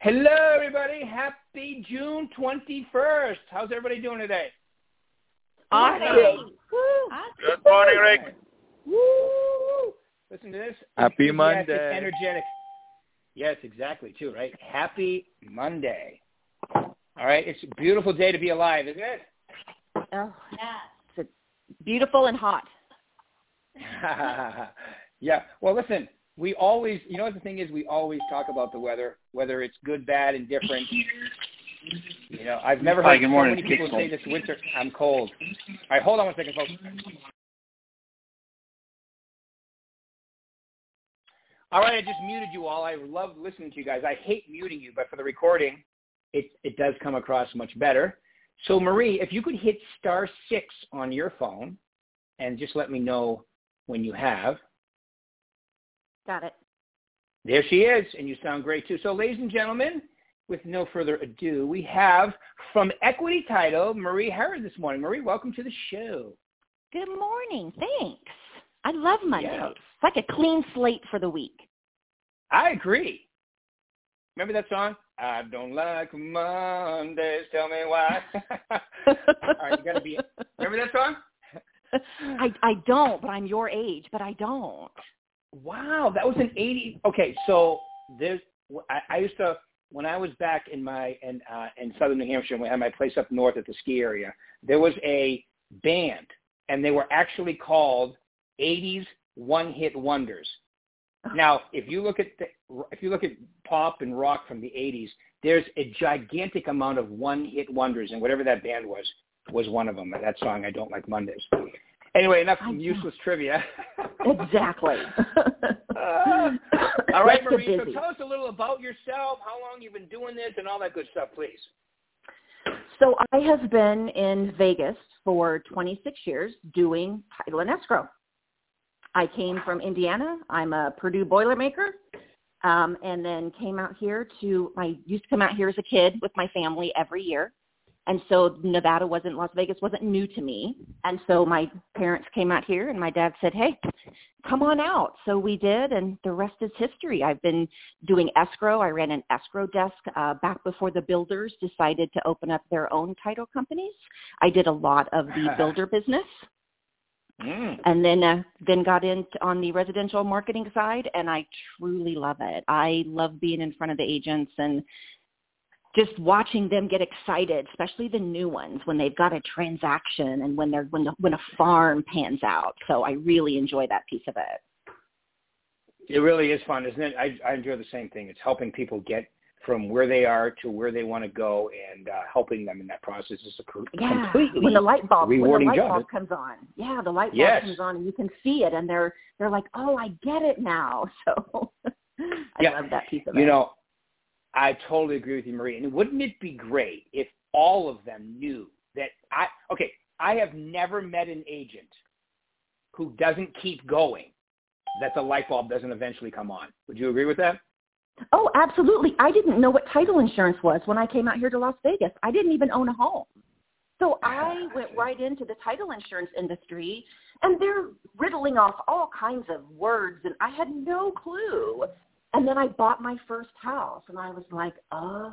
Hello, everybody. Happy June 21st. How's everybody doing today? Awesome. Good morning, Rick. Woo! Listen to this. Happy Enthusiastic, Monday. Energetic. Yes, exactly, too, right? Happy Monday. All right. It's a beautiful day to be alive, isn't it? Oh, yeah. it's beautiful and hot. yeah. Well, listen, we always, you know what the thing is, we always talk about the weather, whether it's good, bad, and different. You know, I've never Hi, heard good so morning. many people say this winter, I'm cold. All right, hold on one second, folks. All right, I just muted you all. I love listening to you guys. I hate muting you, but for the recording, it, it does come across much better. So, Marie, if you could hit star six on your phone and just let me know when you have. Got it. There she is, and you sound great too. So, ladies and gentlemen, with no further ado, we have from Equity Title, Marie Herod this morning. Marie, welcome to the show. Good morning. Thanks. I love Mondays. Yeah. It's like a clean slate for the week. I agree. Remember that song? I don't like Mondays. Tell me why. All right, you gotta be. Remember that song? I I don't, but I'm your age, but I don't. Wow, that was an 80. Okay, so there's. I, I used to when I was back in my in uh, in southern New Hampshire. We had my place up north at the ski area. There was a band, and they were actually called 80s One Hit Wonders. Now, if you look at the, if you look at pop and rock from the 80s, there's a gigantic amount of one hit wonders, and whatever that band was was one of them. That song, I don't like Mondays. Anyway, enough useless trivia. Exactly. Uh, all right, Marie. So tell us a little about yourself, how long you've been doing this, and all that good stuff, please. So I have been in Vegas for 26 years doing title and escrow. I came from Indiana. I'm a Purdue Boilermaker. Um, and then came out here to, I used to come out here as a kid with my family every year. And so Nevada wasn't, Las Vegas wasn't new to me. And so my parents came out here and my dad said, hey, come on out. So we did and the rest is history. I've been doing escrow. I ran an escrow desk uh, back before the builders decided to open up their own title companies. I did a lot of the builder business Mm. and then uh, then got into on the residential marketing side and I truly love it. I love being in front of the agents and just watching them get excited, especially the new ones when they've got a transaction and when they're when the, when a farm pans out. So I really enjoy that piece of it. It really is fun, isn't it? I, I enjoy the same thing. It's helping people get from where they are to where they want to go and uh, helping them in that process is a Yeah, completely when the light bulb when the rewarding light job. bulb comes on. Yeah, the light bulb Yes. comes on and you can see it and they're they're like, "Oh, I get it now." So I Yeah. love that piece of You it. know, I totally agree with you, Marie. And wouldn't it be great if all of them knew that I okay, I have never met an agent who doesn't keep going that the light bulb doesn't eventually come on. Would you agree with that? Oh, absolutely. I didn't know what title insurance was when I came out here to Las Vegas. I didn't even own a home. So I went right into the title insurance industry and they're riddling off all kinds of words and I had no clue. And then I bought my first house and I was like, oh,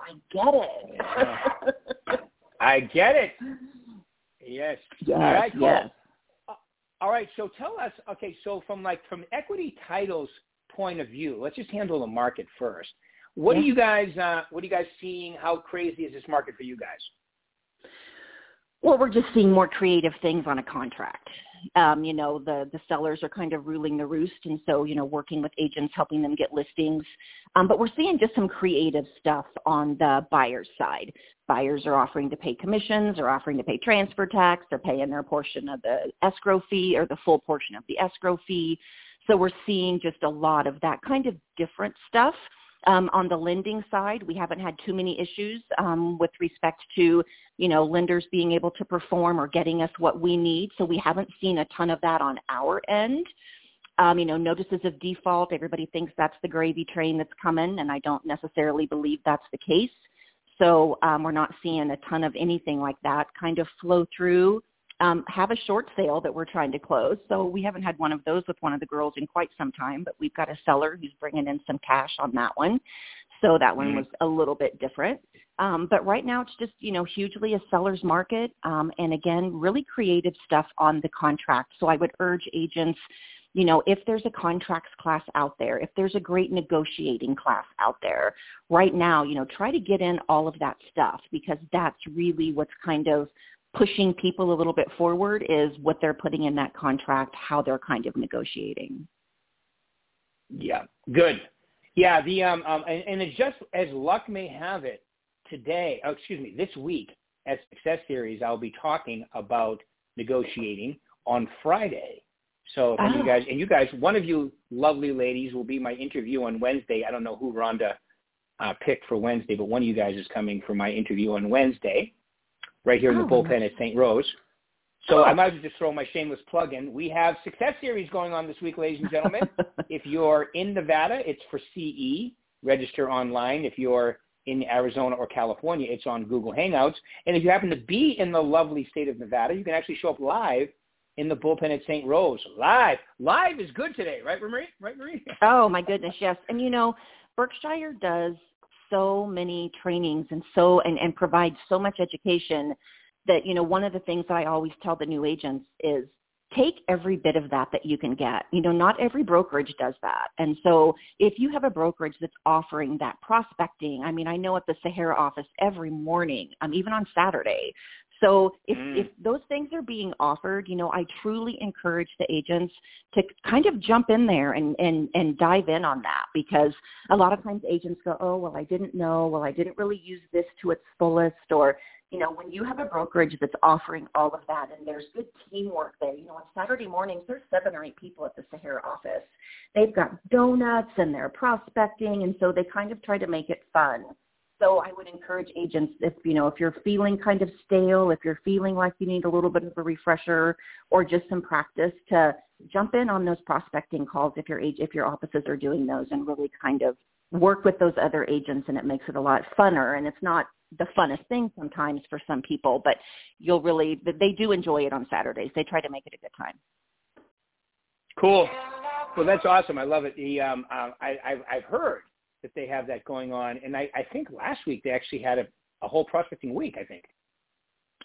I get it. I get it. Yes. yes, All right, cool. yes. All right, so tell us, okay, so from like from equity titles point of view, let's just handle the market first. What Yeah. are you guys uh what are you guys seeing? How crazy is this market for you guys? Well, we're just seeing more creative things on a contract. Um, you know, the the sellers are kind of ruling the roost, and so you know, working with agents, helping them get listings. Um, but we're seeing just some creative stuff on the buyer's side. Buyers are offering to pay commissions, are offering to pay transfer tax, they're paying their portion of the escrow fee or the full portion of the escrow fee. So we're seeing just a lot of that kind of different stuff. Um, on the lending side, we haven't had too many issues um, with respect to you know, lenders being able to perform or getting us what we need. So we haven't seen a ton of that on our end. Um, you know, notices of default, everybody thinks that's the gravy train that's coming, and I don't necessarily believe that's the case. So um, we're not seeing a ton of anything like that kind of flow through. Um, have a short sale that we're trying to close. So we haven't had one of those with one of the girls in quite some time, but we've got a seller who's bringing in some cash on that one. So that one mm-hmm. was a little bit different. Um, but right now it's just, you know, hugely a seller's market. Um, and again, really creative stuff on the contract. So I would urge agents, you know, if there's a contracts class out there, if there's a great negotiating class out there right now, you know, try to get in all of that stuff because that's really what's kind of pushing people a little bit forward is what they're putting in that contract, how they're kind of negotiating. Yeah, good. Yeah, the um, um and, and it just as luck may have it, today, oh, excuse me, this week at Success Series, I'll be talking about negotiating on Friday. So oh. you guys, and you guys, one of you lovely ladies will be my interview on Wednesday. I don't know who Rhonda uh, picked for Wednesday, but one of you guys is coming for my interview on Wednesday, right here in the oh, bullpen at St. Rose. So oh. I might as well just throw my shameless plug in. We have Success Series going on this week, ladies and gentlemen. if you're in Nevada, it's for CE. Register online. If you're in Arizona or California, it's on Google Hangouts. And if you happen to be in the lovely state of Nevada, you can actually show up live in the bullpen at St. Rose. Live. Live is good today, right, Marie? Right, Marie? oh, my goodness, yes. And, you know, Berkshire does so many trainings and so and, and so much education that, you know, one of the things that I always tell the new agents is take every bit of that that you can get. You know, not every brokerage does that. And so if you have a brokerage that's offering that prospecting, I mean, I know at the Sahara office every morning, um, even on Saturday. So if, mm. if those things are being offered, you know, I truly encourage the agents to kind of jump in there and, and, and dive in on that because a lot of times agents go, oh, well, I didn't know. Well, I didn't really use this to its fullest or, you know, when you have a brokerage that's offering all of that and there's good teamwork there, you know, on Saturday mornings, there's seven or eight people at the Sahara office. They've got donuts and they're prospecting, and so they kind of try to make it fun. So I would encourage agents if, you know, if you're feeling kind of stale, if you're feeling like you need a little bit of a refresher or just some practice to jump in on those prospecting calls if your age, if your offices are doing those and really kind of work with those other agents and it makes it a lot funner and it's not the funnest thing sometimes for some people, but you'll really they do enjoy it on Saturdays. They try to make it a good time. Cool. Well, that's awesome. I love it. The um, uh, I, I've, I've heard that they have that going on, and I, I think last week they actually had a, a whole prospecting week. I think.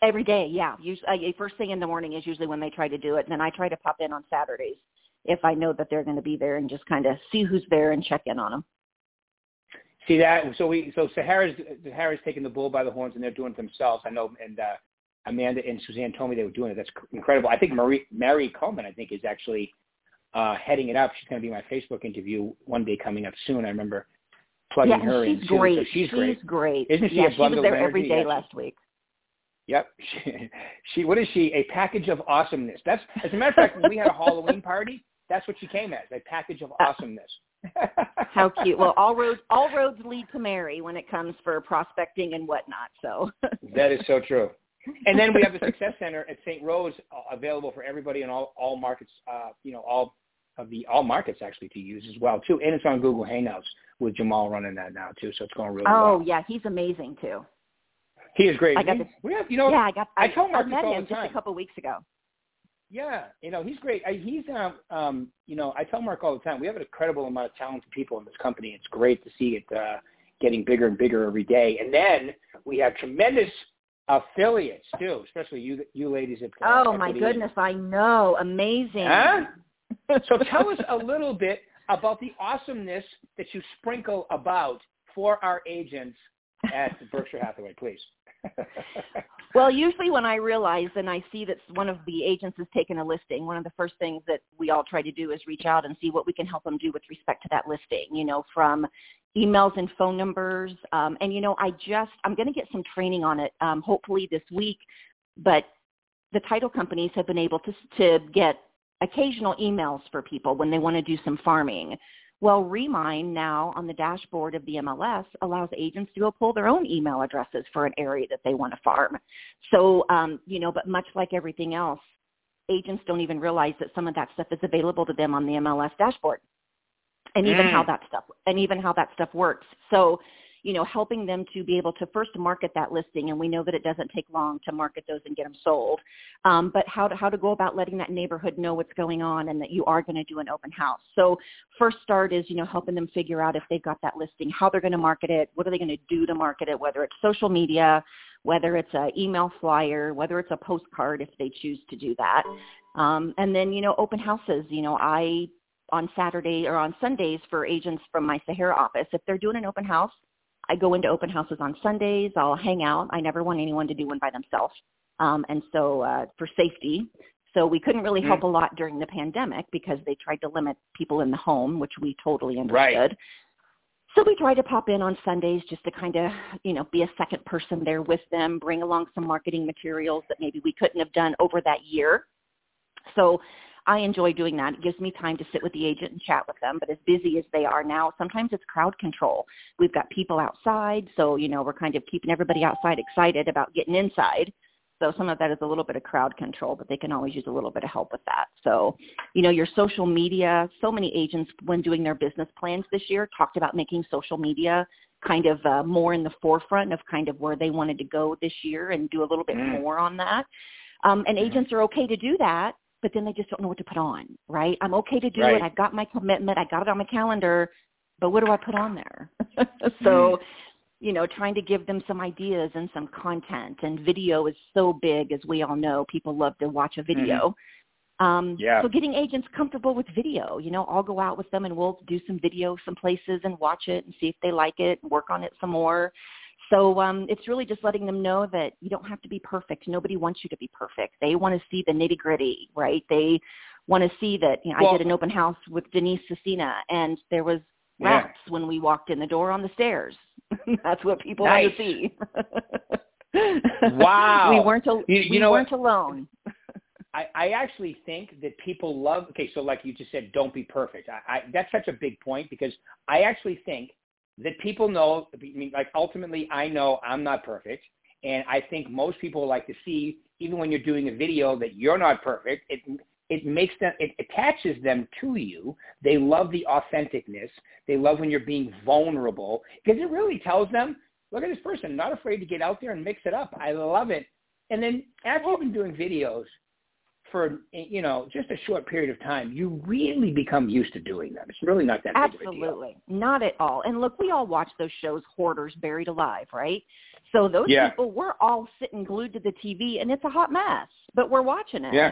Every day, yeah. Usually, uh, first thing in the morning is usually when they try to do it, and then I try to pop in on Saturdays if I know that they're going to be there and just kind of see who's there and check in on them. See that? So we so Sahara's Sahara's taking the bull by the horns and they're doing it themselves. I know, and uh, Amanda and Suzanne told me they were doing it. That's incredible. I think Marie Mary Coleman, I think, is actually uh, heading it up. She's going to be my Facebook interview one day coming up soon. I remember plugging yeah, her she's in. Great. So she's, she's great. great. Isn't she yeah, a bundle she was there of every day yeah, last week. Yep. She, she what is she? A package of awesomeness. That's as a matter of fact, when we had a Halloween party, that's what she came as, a package of uh, awesomeness. How cute. Well, all roads all roads lead to Mary when it comes for prospecting and whatnot. So that is so true. And then we have the Success Center at St. Rose uh, available for everybody in all all markets. Uh, you know, all of the all markets actually to use as well too. And it's on Google Hangouts with Jamal running that now too. So it's going really oh, well. yeah, he's amazing too. He is great. I got he, we have, you know, yeah, I got. I, I told Marcus I met all him the time. just a couple weeks ago. Yeah, you know, he's great. I, he's, um, um, you know, I tell Mark all the time, we have an incredible amount of talented people in this company. It's great to see it uh, getting bigger and bigger every day. And then we have tremendous affiliates too, especially you, you ladies at. Uh, oh my goodness, I know, amazing. Huh? So tell us a little bit about the awesomeness that you sprinkle about for our agents at Berkshire Hathaway, please. well, usually when I realize and I see that one of the agents has taken a listing, one of the first things that we all try to do is reach out and see what we can help them do with respect to that listing, you know, from emails and phone numbers. Um, and, you know, I just, I'm going to get some training on it um, hopefully this week, but the title companies have been able to, to get occasional emails for people when they want to do some farming. Well, Remine now on the dashboard of the MLS allows agents to go pull their own email addresses for an area that they want to farm. So, um, you know, but much like everything else, agents don't even realize that some of that stuff is available to them on the MLS dashboard, and even mm. how that stuff and even how that stuff works. So, you know, helping them to be able to first market that listing, and we know that it doesn't take long to market those and get them sold. Um, but how to how to go about letting that neighborhood know what's going on and that you are going to do an open house. So first start is you know helping them figure out if they've got that listing, how they're going to market it, what are they going to do to market it, whether it's social media, whether it's an email flyer, whether it's a postcard if they choose to do that. Um, and then, you know, open houses. You know, I on Saturday or on Sundays for agents from my Sahara office, if they're doing an open house, I go into open houses on Sundays. I'll hang out. I never want anyone to do one by themselves. Um, and so uh, for safety, so we couldn't really help mm-hmm. a lot during the pandemic because they tried to limit people in the home, which we totally understood. Right. So we try to pop in on Sundays just to kind of, you know, be a second person there with them, bring along some marketing materials that maybe we couldn't have done over that year. So I enjoy doing that. It gives me time to sit with the agent and chat with them. But as busy as they are now, sometimes it's crowd control. We've got people outside, so you know we're kind of keeping everybody outside excited about getting inside. So some of that is a little bit of crowd control, but they can always use a little bit of help with that. So, you know, your social media, so many agents when doing their business plans this year talked about making social media kind of uh, more in the forefront of kind of where they wanted to go this year and do a little bit mm. more on that. Um, and mm. agents are okay to do that, but then they just don't know what to put on, right? I'm okay to do right. it. I've got my commitment. I got it on my calendar, but what do I put on there? so, mm you know, trying to give them some ideas and some content. And video is so big, as we all know. People love to watch a video. Mm-hmm. Um, yeah. So getting agents comfortable with video, you know, I'll go out with them and we'll do some video some places and watch it and see if they like it and work on it some more. So um, it's really just letting them know that you don't have to be perfect. Nobody wants you to be perfect. They want to see the nitty gritty, right? They want to see that. You know, well, I did an open house with Denise Cecina, and there was rats yeah. when we walked in the door on the stairs. That's what people nice. want to see. wow. We weren't, al- you, you we know weren't what? alone. I, I actually think that people love. Okay, so like you just said, don't be perfect. I, I, that's such a big point because I actually think that people know. I mean, like ultimately, I know I'm not perfect, and I think most people like to see, even when you're doing a video, that you're not perfect. It it makes them it attaches them to you they love the authenticness they love when you're being vulnerable because it really tells them look at this person not afraid to get out there and mix it up i love it and then after you've been doing videos for you know just a short period of time you really become used to doing them. It's really not that absolutely. Not at all. And look we all watch those shows hoarders buried alive right? So those yeah. people we're all sitting glued to the tv and it's a hot mess but we're watching it. Yeah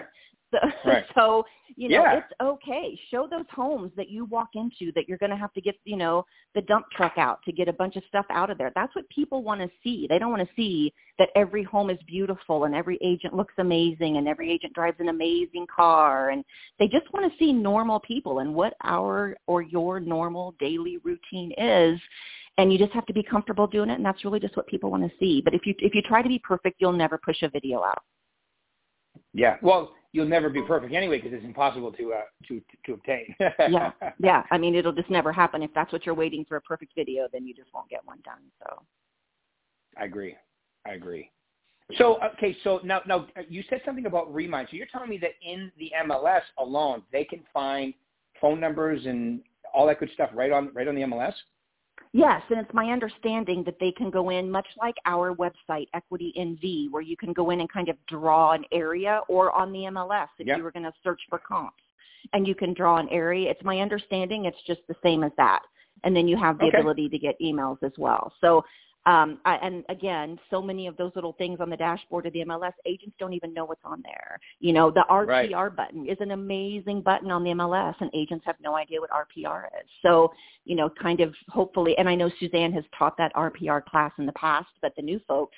so, right. so you know, yeah. it's okay. Show those homes that you walk into that you're going to have to get, you know, the dump truck out to get a bunch of stuff out of there. That's what people want to see. They don't want to see that every home is beautiful and every agent looks amazing and every agent drives an amazing car and they just want to see normal people and what our or your normal daily routine is and you just have to be comfortable doing it and that's really just what people want to see. But if you if you try to be perfect, you'll never push a video out. Yeah. Well, you'll never be perfect anyway because it's impossible to uh, to to obtain. yeah, yeah. I mean, it'll just never happen. If that's what you're waiting for a perfect video, then you just won't get one done. So. I agree. I agree. So okay, so now now you said something about Remine. So you're telling me that in the MLS alone, they can find phone numbers and all that good stuff right on right on the MLS. Yes, and it's my understanding that they can go in much like our website, Equity NV, where you can go in and kind of draw an area or on the MLS if yep. you were going to search for comps. And you can draw an area. It's my understanding it's just the same as that. And then you have the okay. ability to get emails as well. So um, I, and again, so many of those little things on the dashboard of the MLS, agents don't even know what's on there. You know, the RPR right. button is an amazing button on the MLS, and agents have no idea what RPR is. So, you know, kind of hopefully, and I know Suzanne has taught that RPR class in the past, but the new folks,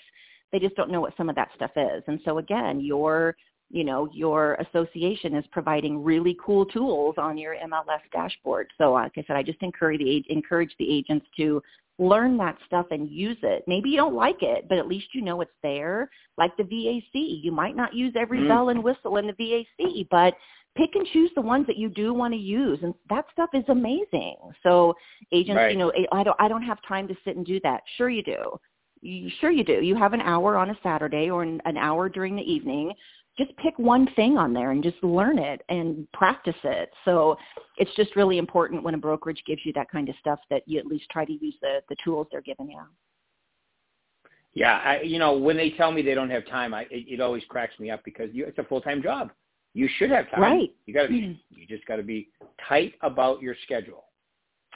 they just don't know what some of that stuff is. And so again, your you know your association is providing really cool tools on your MLS dashboard. So like I said, I just encourage the encourage the agents to learn that stuff and use it. Maybe you don't like it, but at least you know it's there. Like the VAC, you might not use every mm. bell and whistle in the VAC, but pick and choose the ones that you do want to use, and that stuff is amazing. So agents, right. you know, I don't, I don't have time to sit and do that. Sure, you do. You, sure you do. You have an hour on a Saturday or an, an hour during the evening just pick one thing on there and just learn it and practice it. So it's just really important when a brokerage gives you that kind of stuff that you at least try to use the the tools they're giving you. Yeah, I, you know, when they tell me they don't have time, I it, it always cracks me up because you, it's a full time job. You should have time. Right. You got to be. You just got to be tight about your schedule.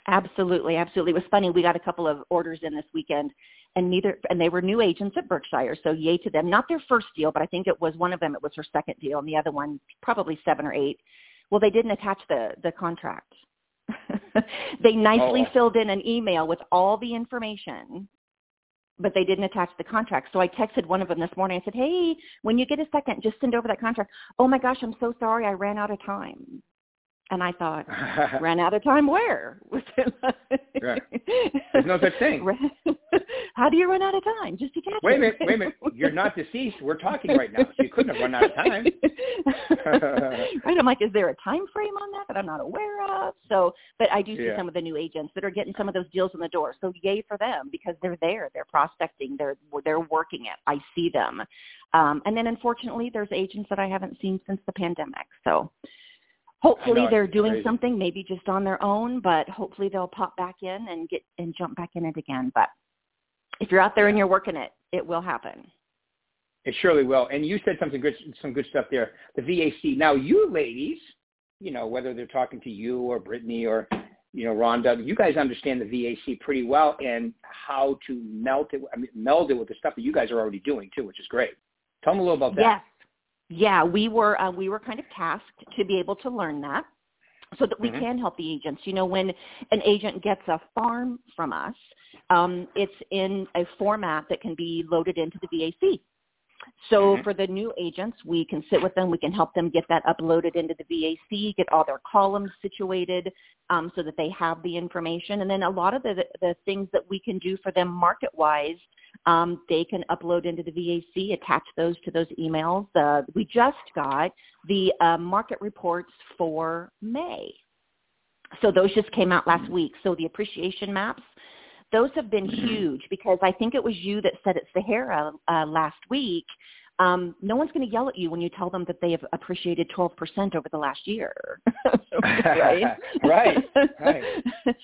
Absolutely, absolutely. It was funny. We got a couple of orders in this weekend, and neither and they were new agents at Berkshire, so yay to them. Not their first deal, but I think it was one of them. It was her second deal, and the other one probably seven or eight. Well, they didn't attach the the contract. they nicely oh. filled in an email with all the information but they didn't attach the contract. So I texted one of them this morning. I said, "Hey, when you get a second, just send over that contract." Oh my gosh, I'm so sorry. I ran out of time. And I thought, ran out of time where? right. There's no such thing. How do you run out of time? Just to catch Wait a minute, wait a minute. You're not deceased. We're talking right now, so you couldn't have run out of time. right. I'm like, is there a time frame on that that I'm not aware of? So, but I do see yeah. some of the new agents that are getting some of those deals in the door. So yay for them because they're there. They're prospecting. They're they're working it. I see them. Um, and then unfortunately, there's agents that I haven't seen since the pandemic. So hopefully they're doing crazy. something maybe just on their own but hopefully they'll pop back in and get and jump back in it again but if you're out there and you're working it it will happen. It surely will. And you said something good some good stuff there. The vac now you ladies you know whether they're talking to you or brittany or you know rhonda you guys understand the vac pretty well and how to melt it I mean, meld it with the stuff that you guys are already doing too which is great. Tell them a little about that. Yes. Yeah, we were uh, we were kind of tasked to be able to learn that so that we mm-hmm. can help the agents. You know, when an agent gets a farm from us, um, it's in a format that can be loaded into the VAC. So mm-hmm. for the new agents, we can sit with them. We can help them get that uploaded into the VAC, get all their columns situated um, so that they have the information. And then a lot of the, the things that we can do for them market-wise um, they can upload into the VAC, attach those to those emails. Uh, we just got the uh, market reports for May. So those just came out last week. So the appreciation maps, those have been huge because I think it was you that said at Sahara uh, last week. Um, no one's going to yell at you when you tell them that they have appreciated 12% over the last year. right? right. Right.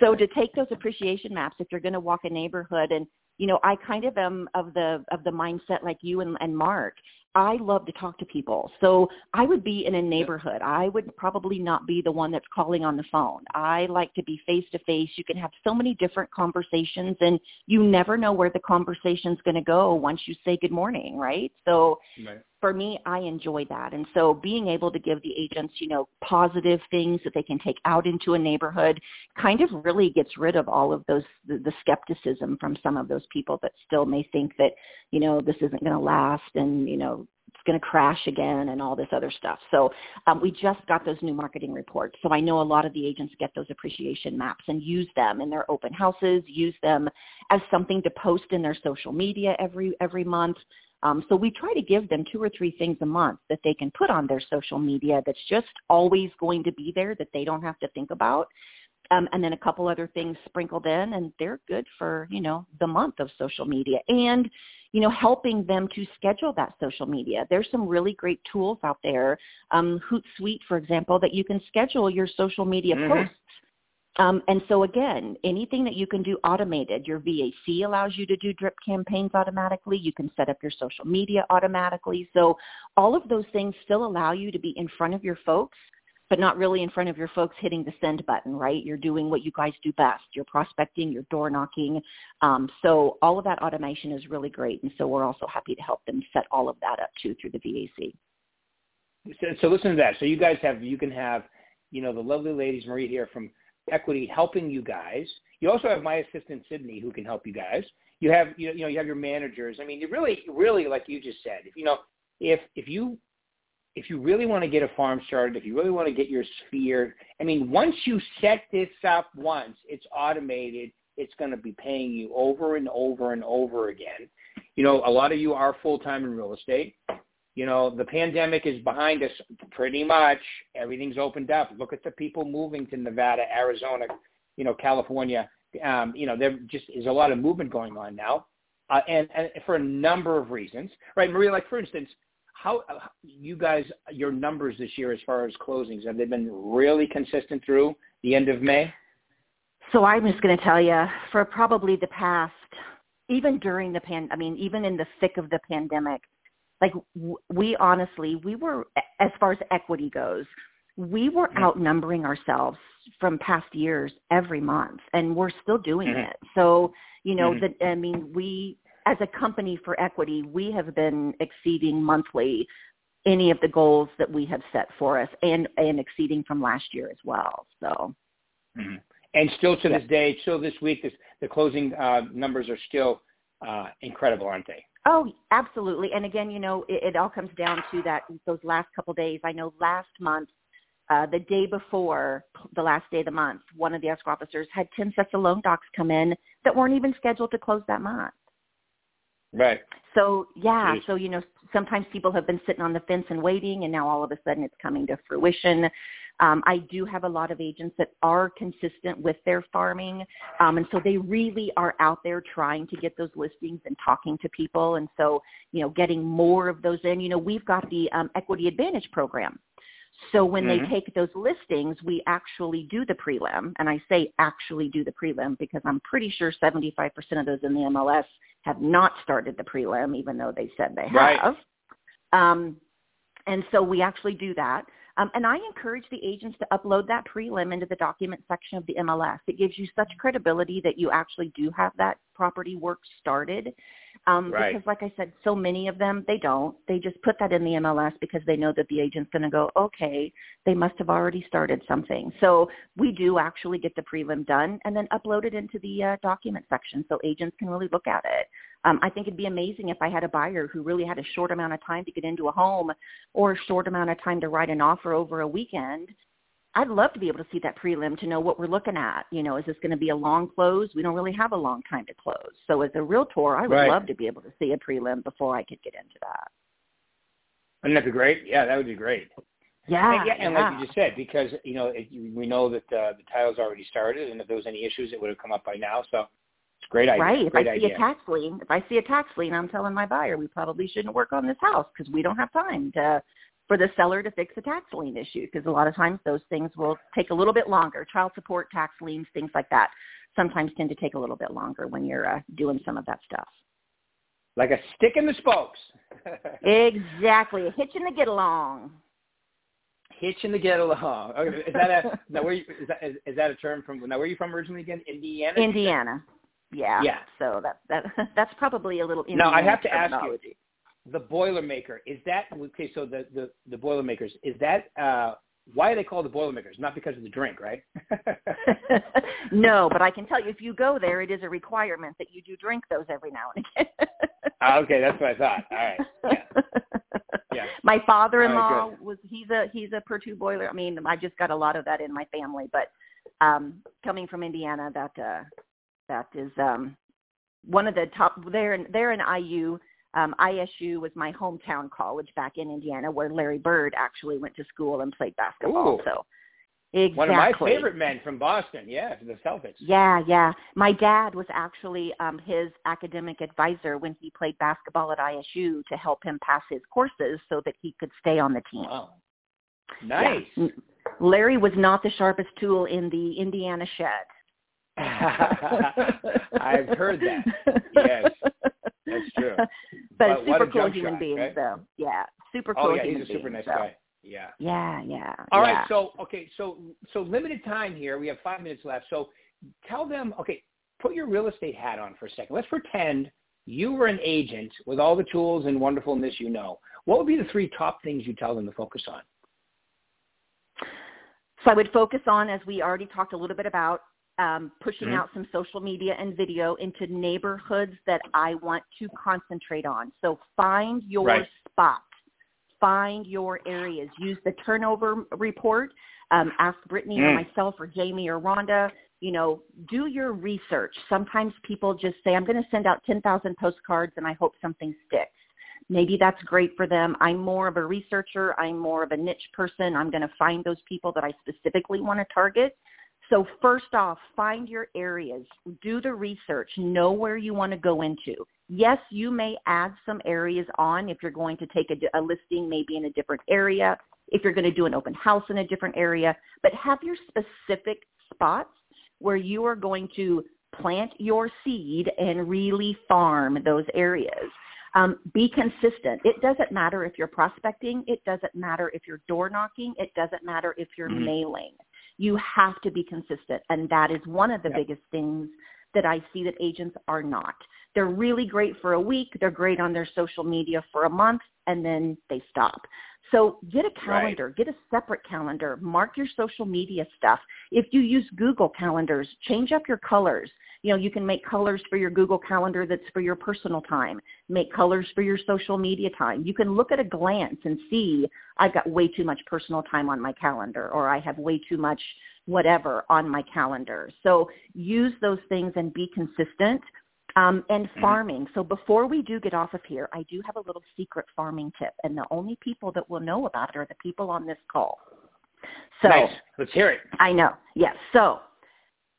So to take those appreciation maps, if you're going to walk a neighborhood and you know, I kind of am of the of the mindset like you and, and Mark. I love to talk to people. So I would be in a neighborhood. I would probably not be the one that's calling on the phone. I like to be face to face. You can have so many different conversations and you never know where the conversation's going to go once you say good morning, right? So right for me, I enjoy that. And so being able to give the agents, you know, positive things that they can take out into a neighborhood kind of really gets rid of all of those, the, the skepticism from some of those people that still may think that, you know, this isn't going to last and, you know, it's going to crash again and all this other stuff. So um, we just got those new marketing reports. So I know a lot of the agents get those appreciation maps and use them in their open houses, use them as something to post in their social media every every month. Um, so we try to give them two or three things a month that they can put on their social media that's just always going to be there that they don't have to think about. Um, and then a couple other things sprinkled in, and they're good for you know the month of social media, and you know helping them to schedule that social media. There's some really great tools out there, um, Hootsuite, for example, that you can schedule your social media mm-hmm. posts um, and so again, anything that you can do automated, your VAC allows you to do drip campaigns automatically. You can set up your social media automatically. So all of those things still allow you to be in front of your folks, but not really in front of your folks hitting the send button, right? You're doing what you guys do best. You're prospecting, you're door knocking. Um, so all of that automation is really great. And so we're also happy to help them set all of that up too through the VAC. So, so listen to that. So you guys have, you can have, you know, the lovely ladies, Marie here from equity helping you guys. You also have my assistant Sydney who can help you guys. You have you know you have your managers. I mean, you really really like you just said. If you know if if you if you really want to get a farm started, if you really want to get your sphere, I mean, once you set this up once, it's automated. It's going to be paying you over and over and over again. You know, a lot of you are full time in real estate you know, the pandemic is behind us pretty much. Everything's opened up. Look at the people moving to Nevada, Arizona, you know, California. Um, you know, there just is a lot of movement going on now, uh, and, and for a number of reasons, right? Maria, like for instance, how you guys your numbers this year as far as closings have they been really consistent through the end of May? So I'm just going to tell you for probably the past even during the pan I mean even in the thick of the pandemic like we honestly we were as far as equity goes we were mm-hmm. outnumbering ourselves from past years every month and we're still doing mm-hmm. it so you know mm-hmm. that i mean we as a company for equity we have been exceeding monthly any of the goals that we have set for us and and exceeding from last year as well so mm-hmm. and still to this day still this week this, the closing uh, numbers are still uh, incredible aren't they Oh, absolutely. And again, you know, it, it all comes down to that those last couple of days. I know last month, uh, the day before the last day of the month, one of the escrow officers had 10 sets of loan docs come in that weren't even scheduled to close that month. Right. So yeah, so you know, sometimes people have been sitting on the fence and waiting, and now all of a sudden it's coming to fruition. Um, I do have a lot of agents that are consistent with their farming, um, and so they really are out there trying to get those listings and talking to people, and so you know, getting more of those in. You know, we've got the um, Equity Advantage program. So when mm-hmm. they take those listings, we actually do the prelim, and I say actually do the prelim because I'm pretty sure 75% of those in the MLS have not started the prelim, even though they said they right. have. Um, and so we actually do that. Um, and I encourage the agents to upload that prelim into the document section of the MLS. It gives you such credibility that you actually do have that property work started. Um, right. Because, like I said, so many of them they don't. They just put that in the MLS because they know that the agent's going to go, okay, they must have already started something. So we do actually get the prelim done and then upload it into the uh, document section so agents can really look at it. Um, I think it'd be amazing if I had a buyer who really had a short amount of time to get into a home or a short amount of time to write an offer over a weekend I'd love to be able to see that prelim to know what we're looking at. You know, is this going to be a long close? We don't really have a long time to close. So as a realtor, I would right. love to be able to see a prelim before I could get into that. Wouldn't that be great? Yeah, that would be great. Yeah, and, yeah, and yeah. like you just said, because you know it, we know that uh, the title's already started, and if there was any issues, it would have come up by now. So great idea. Right. Great if I idea. see a tax lien, if I see a tax lien, I'm telling my buyer we probably shouldn't work on this house because we don't have time to for the seller to fix a tax lien issue because a lot of times those things will take a little bit longer. Child support, tax liens, things like that sometimes tend to take a little bit longer when you're uh, doing some of that stuff. Like a stick in the spokes. exactly, a hitch in the get along. Hitch in the get along. Okay, is that a now? Where you, is that is, is that a term from? Now, where are you from originally again? Indiana. Indiana. Yeah. Yeah. So that that that's probably a little. Now I have to ask you the Boilermaker is that okay? So the the the Boilermakers is that uh, why are they called the Boilermakers? Not because of the drink, right? no, but I can tell you if you go there, it is a requirement that you do drink those every now and again. Ah, okay, that's what I thought. All right. Yeah. yeah. My father-in-law right, was he's a he's a two boiler. I mean, I just got a lot of that in my family, but um coming from Indiana, that uh that is um one of the top. They're in, they're in IU um, ISU was my hometown college back in Indiana, where Larry Bird actually went to school and played basketball. Ooh. So exactly. One of my favorite men from Boston. Yeah, the Celtics. Yeah, yeah. My dad was actually um, his academic advisor when he played basketball at ISU to help him pass his courses so that he could stay on the team. Wow. Nice. Yeah. Larry was not the sharpest tool in the Indiana shed. I've heard that. Yes. That's true. but, but super cool human shot, being, right? so yeah, super oh, cool yeah, human he's a being, super nice so. guy. Yeah. Yeah, yeah. All yeah. right. So okay. So so limited time here. We have five minutes left. So tell them. Okay. Put your real estate hat on for a second. Let's pretend you were an agent with all the tools and wonderfulness you know. What would be the three top things you tell them to focus on? So I would focus on, as we already talked a little bit about, um, pushing mm-hmm. out some social media and video into neighborhoods that I want to concentrate on. So find your right. spot, find your areas. Use the turnover report. Um, ask Brittany mm. or myself or Jamie or Rhonda. You know, do your research. Sometimes people just say, "I'm going to send out 10,000 postcards and I hope something sticks." Maybe that's great for them. I'm more of a researcher. I'm more of a niche person. I'm going to find those people that I specifically want to target So first off, find your areas, do the research, know where you want to go into. Yes, you may add some areas on if you're going to take a, a listing maybe in a different area, if you're going to do an open house in a different area, but have your specific spots where you are going to plant your seed and really farm those areas. Um, be consistent. It doesn't matter if you're prospecting. It doesn't matter if you're door knocking. It doesn't matter if you're mm-hmm. mailing. You have to be consistent. And that is one of the yep. biggest things that I see that agents are not. They're really great for a week. They're great on their social media for a month and then they stop. So get a calendar, right. get a separate calendar, mark your social media stuff. If you use Google calendars, change up your colors. You know, you can make colors for your Google calendar that's for your personal time. Make colors for your social media time. You can look at a glance and see I've got way too much personal time on my calendar or I have way too much whatever on my calendar. So use those things and be consistent um, and mm-hmm. farming. So before we do get off of here, I do have a little secret farming tip, and the only people that will know about it are the people on this call. So nice. Let's hear it. I know. Yes. So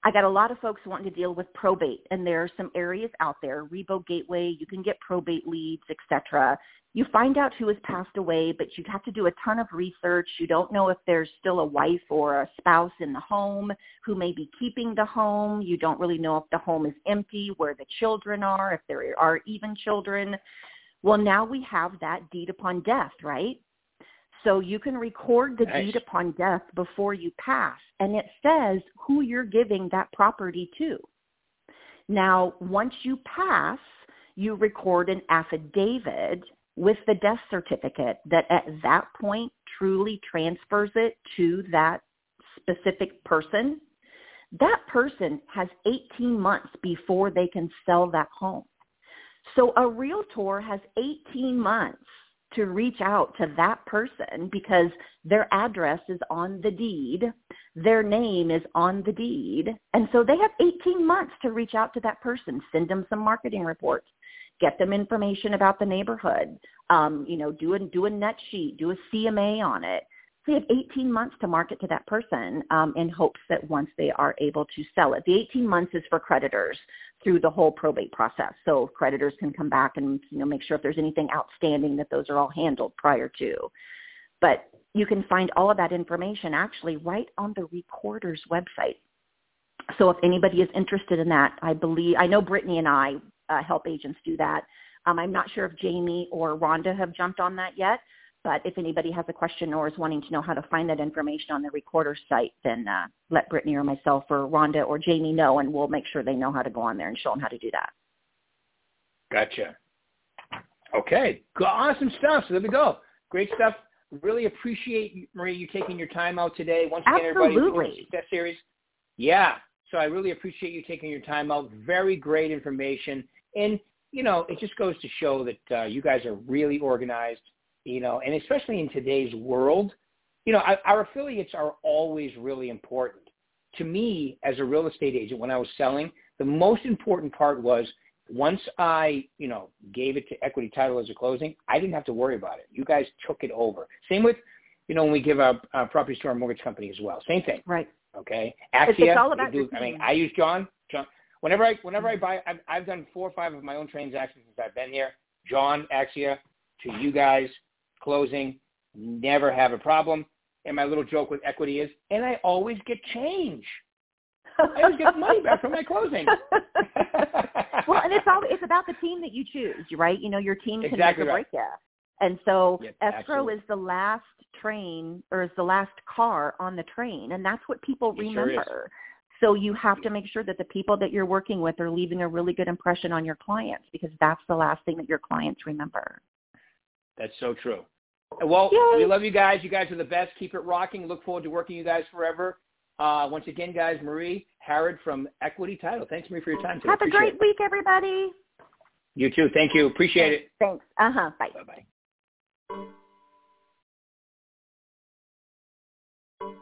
I got a lot of folks wanting to deal with probate, and there are some areas out there, Rebo Gateway, you can get probate leads, etc you find out who has passed away, but you have to do a ton of research. You don't know if there's still a wife or a spouse in the home who may be keeping the home. You don't really know if the home is empty, where the children are, if there are even children. Well, now we have that deed upon death, right? So you can record the nice. deed upon death before you pass, and it says who you're giving that property to. Now, once you pass, you record an affidavit with the death certificate that at that point truly transfers it to that specific person, that person has 18 months before they can sell that home. So a realtor has 18 months to reach out to that person because their address is on the deed, their name is on the deed, and so they have 18 months to reach out to that person, send them some marketing reports, get them information about the neighborhood, um, you know, do a, do a net sheet, do a CMA on it. So you have 18 months to market to that person um, in hopes that once they are able to sell it. The 18 months is for creditors through the whole probate process. So creditors can come back and you know make sure if there's anything outstanding that those are all handled prior to. But you can find all of that information actually right on the recorder's website. So if anybody is interested in that, I believe I know Brittany and I uh, help agents do that. Um, I'm not sure if Jamie or Rhonda have jumped on that yet, but if anybody has a question or is wanting to know how to find that information on the recorder site, then uh, let Brittany or myself or Rhonda or Jamie know, and we'll make sure they know how to go on there and show them how to do that. Gotcha. Okay, awesome stuff. So there we go. Great stuff. Really appreciate Marie you taking your time out today. Once again, Absolutely. everybody, Success Series. Yeah. So I really appreciate you taking your time out. Very great information. And, you know, it just goes to show that uh, you guys are really organized, you know, and especially in today's world, you know, our, affiliates are always really important. To me, as a real estate agent, when I was selling, the most important part was once I, you know, gave it to Equity Title as a closing, I didn't have to worry about it. You guys took it over. Same with, you know, when we give our, our uh, properties to our mortgage company as well. Same thing. Right. Okay. Axia. It's all about do, I mean, I use John. John. Whenever I whenever I mm-hmm. buy, I've, I've done four or five of my own transactions since I've been here. John, Axia, to you guys, closing, never have a problem. And my little joke with equity is, and I always get change. I always get money back from my closing. well, and it's all it's about the team that you choose, right? You know, your team can exactly make or break you. And so yep, escrow absolutely. is the last train or is the last car on the train, and that's what people It remember. sure. So you have to make sure that the people that you're working with are leaving a really good impression on your clients because that's the last thing that your clients remember. That's so true. Well, Yay. we love you guys. You guys are the best. Keep it rocking. Look forward to working you guys forever. Uh, once again, guys, Marie Harrod from Equity Title. Thanks, Marie, for your time today. Have a Appreciate great it. week, everybody. You too. Thank you. Appreciate it. Thanks. Uh huh. Bye. Bye-bye.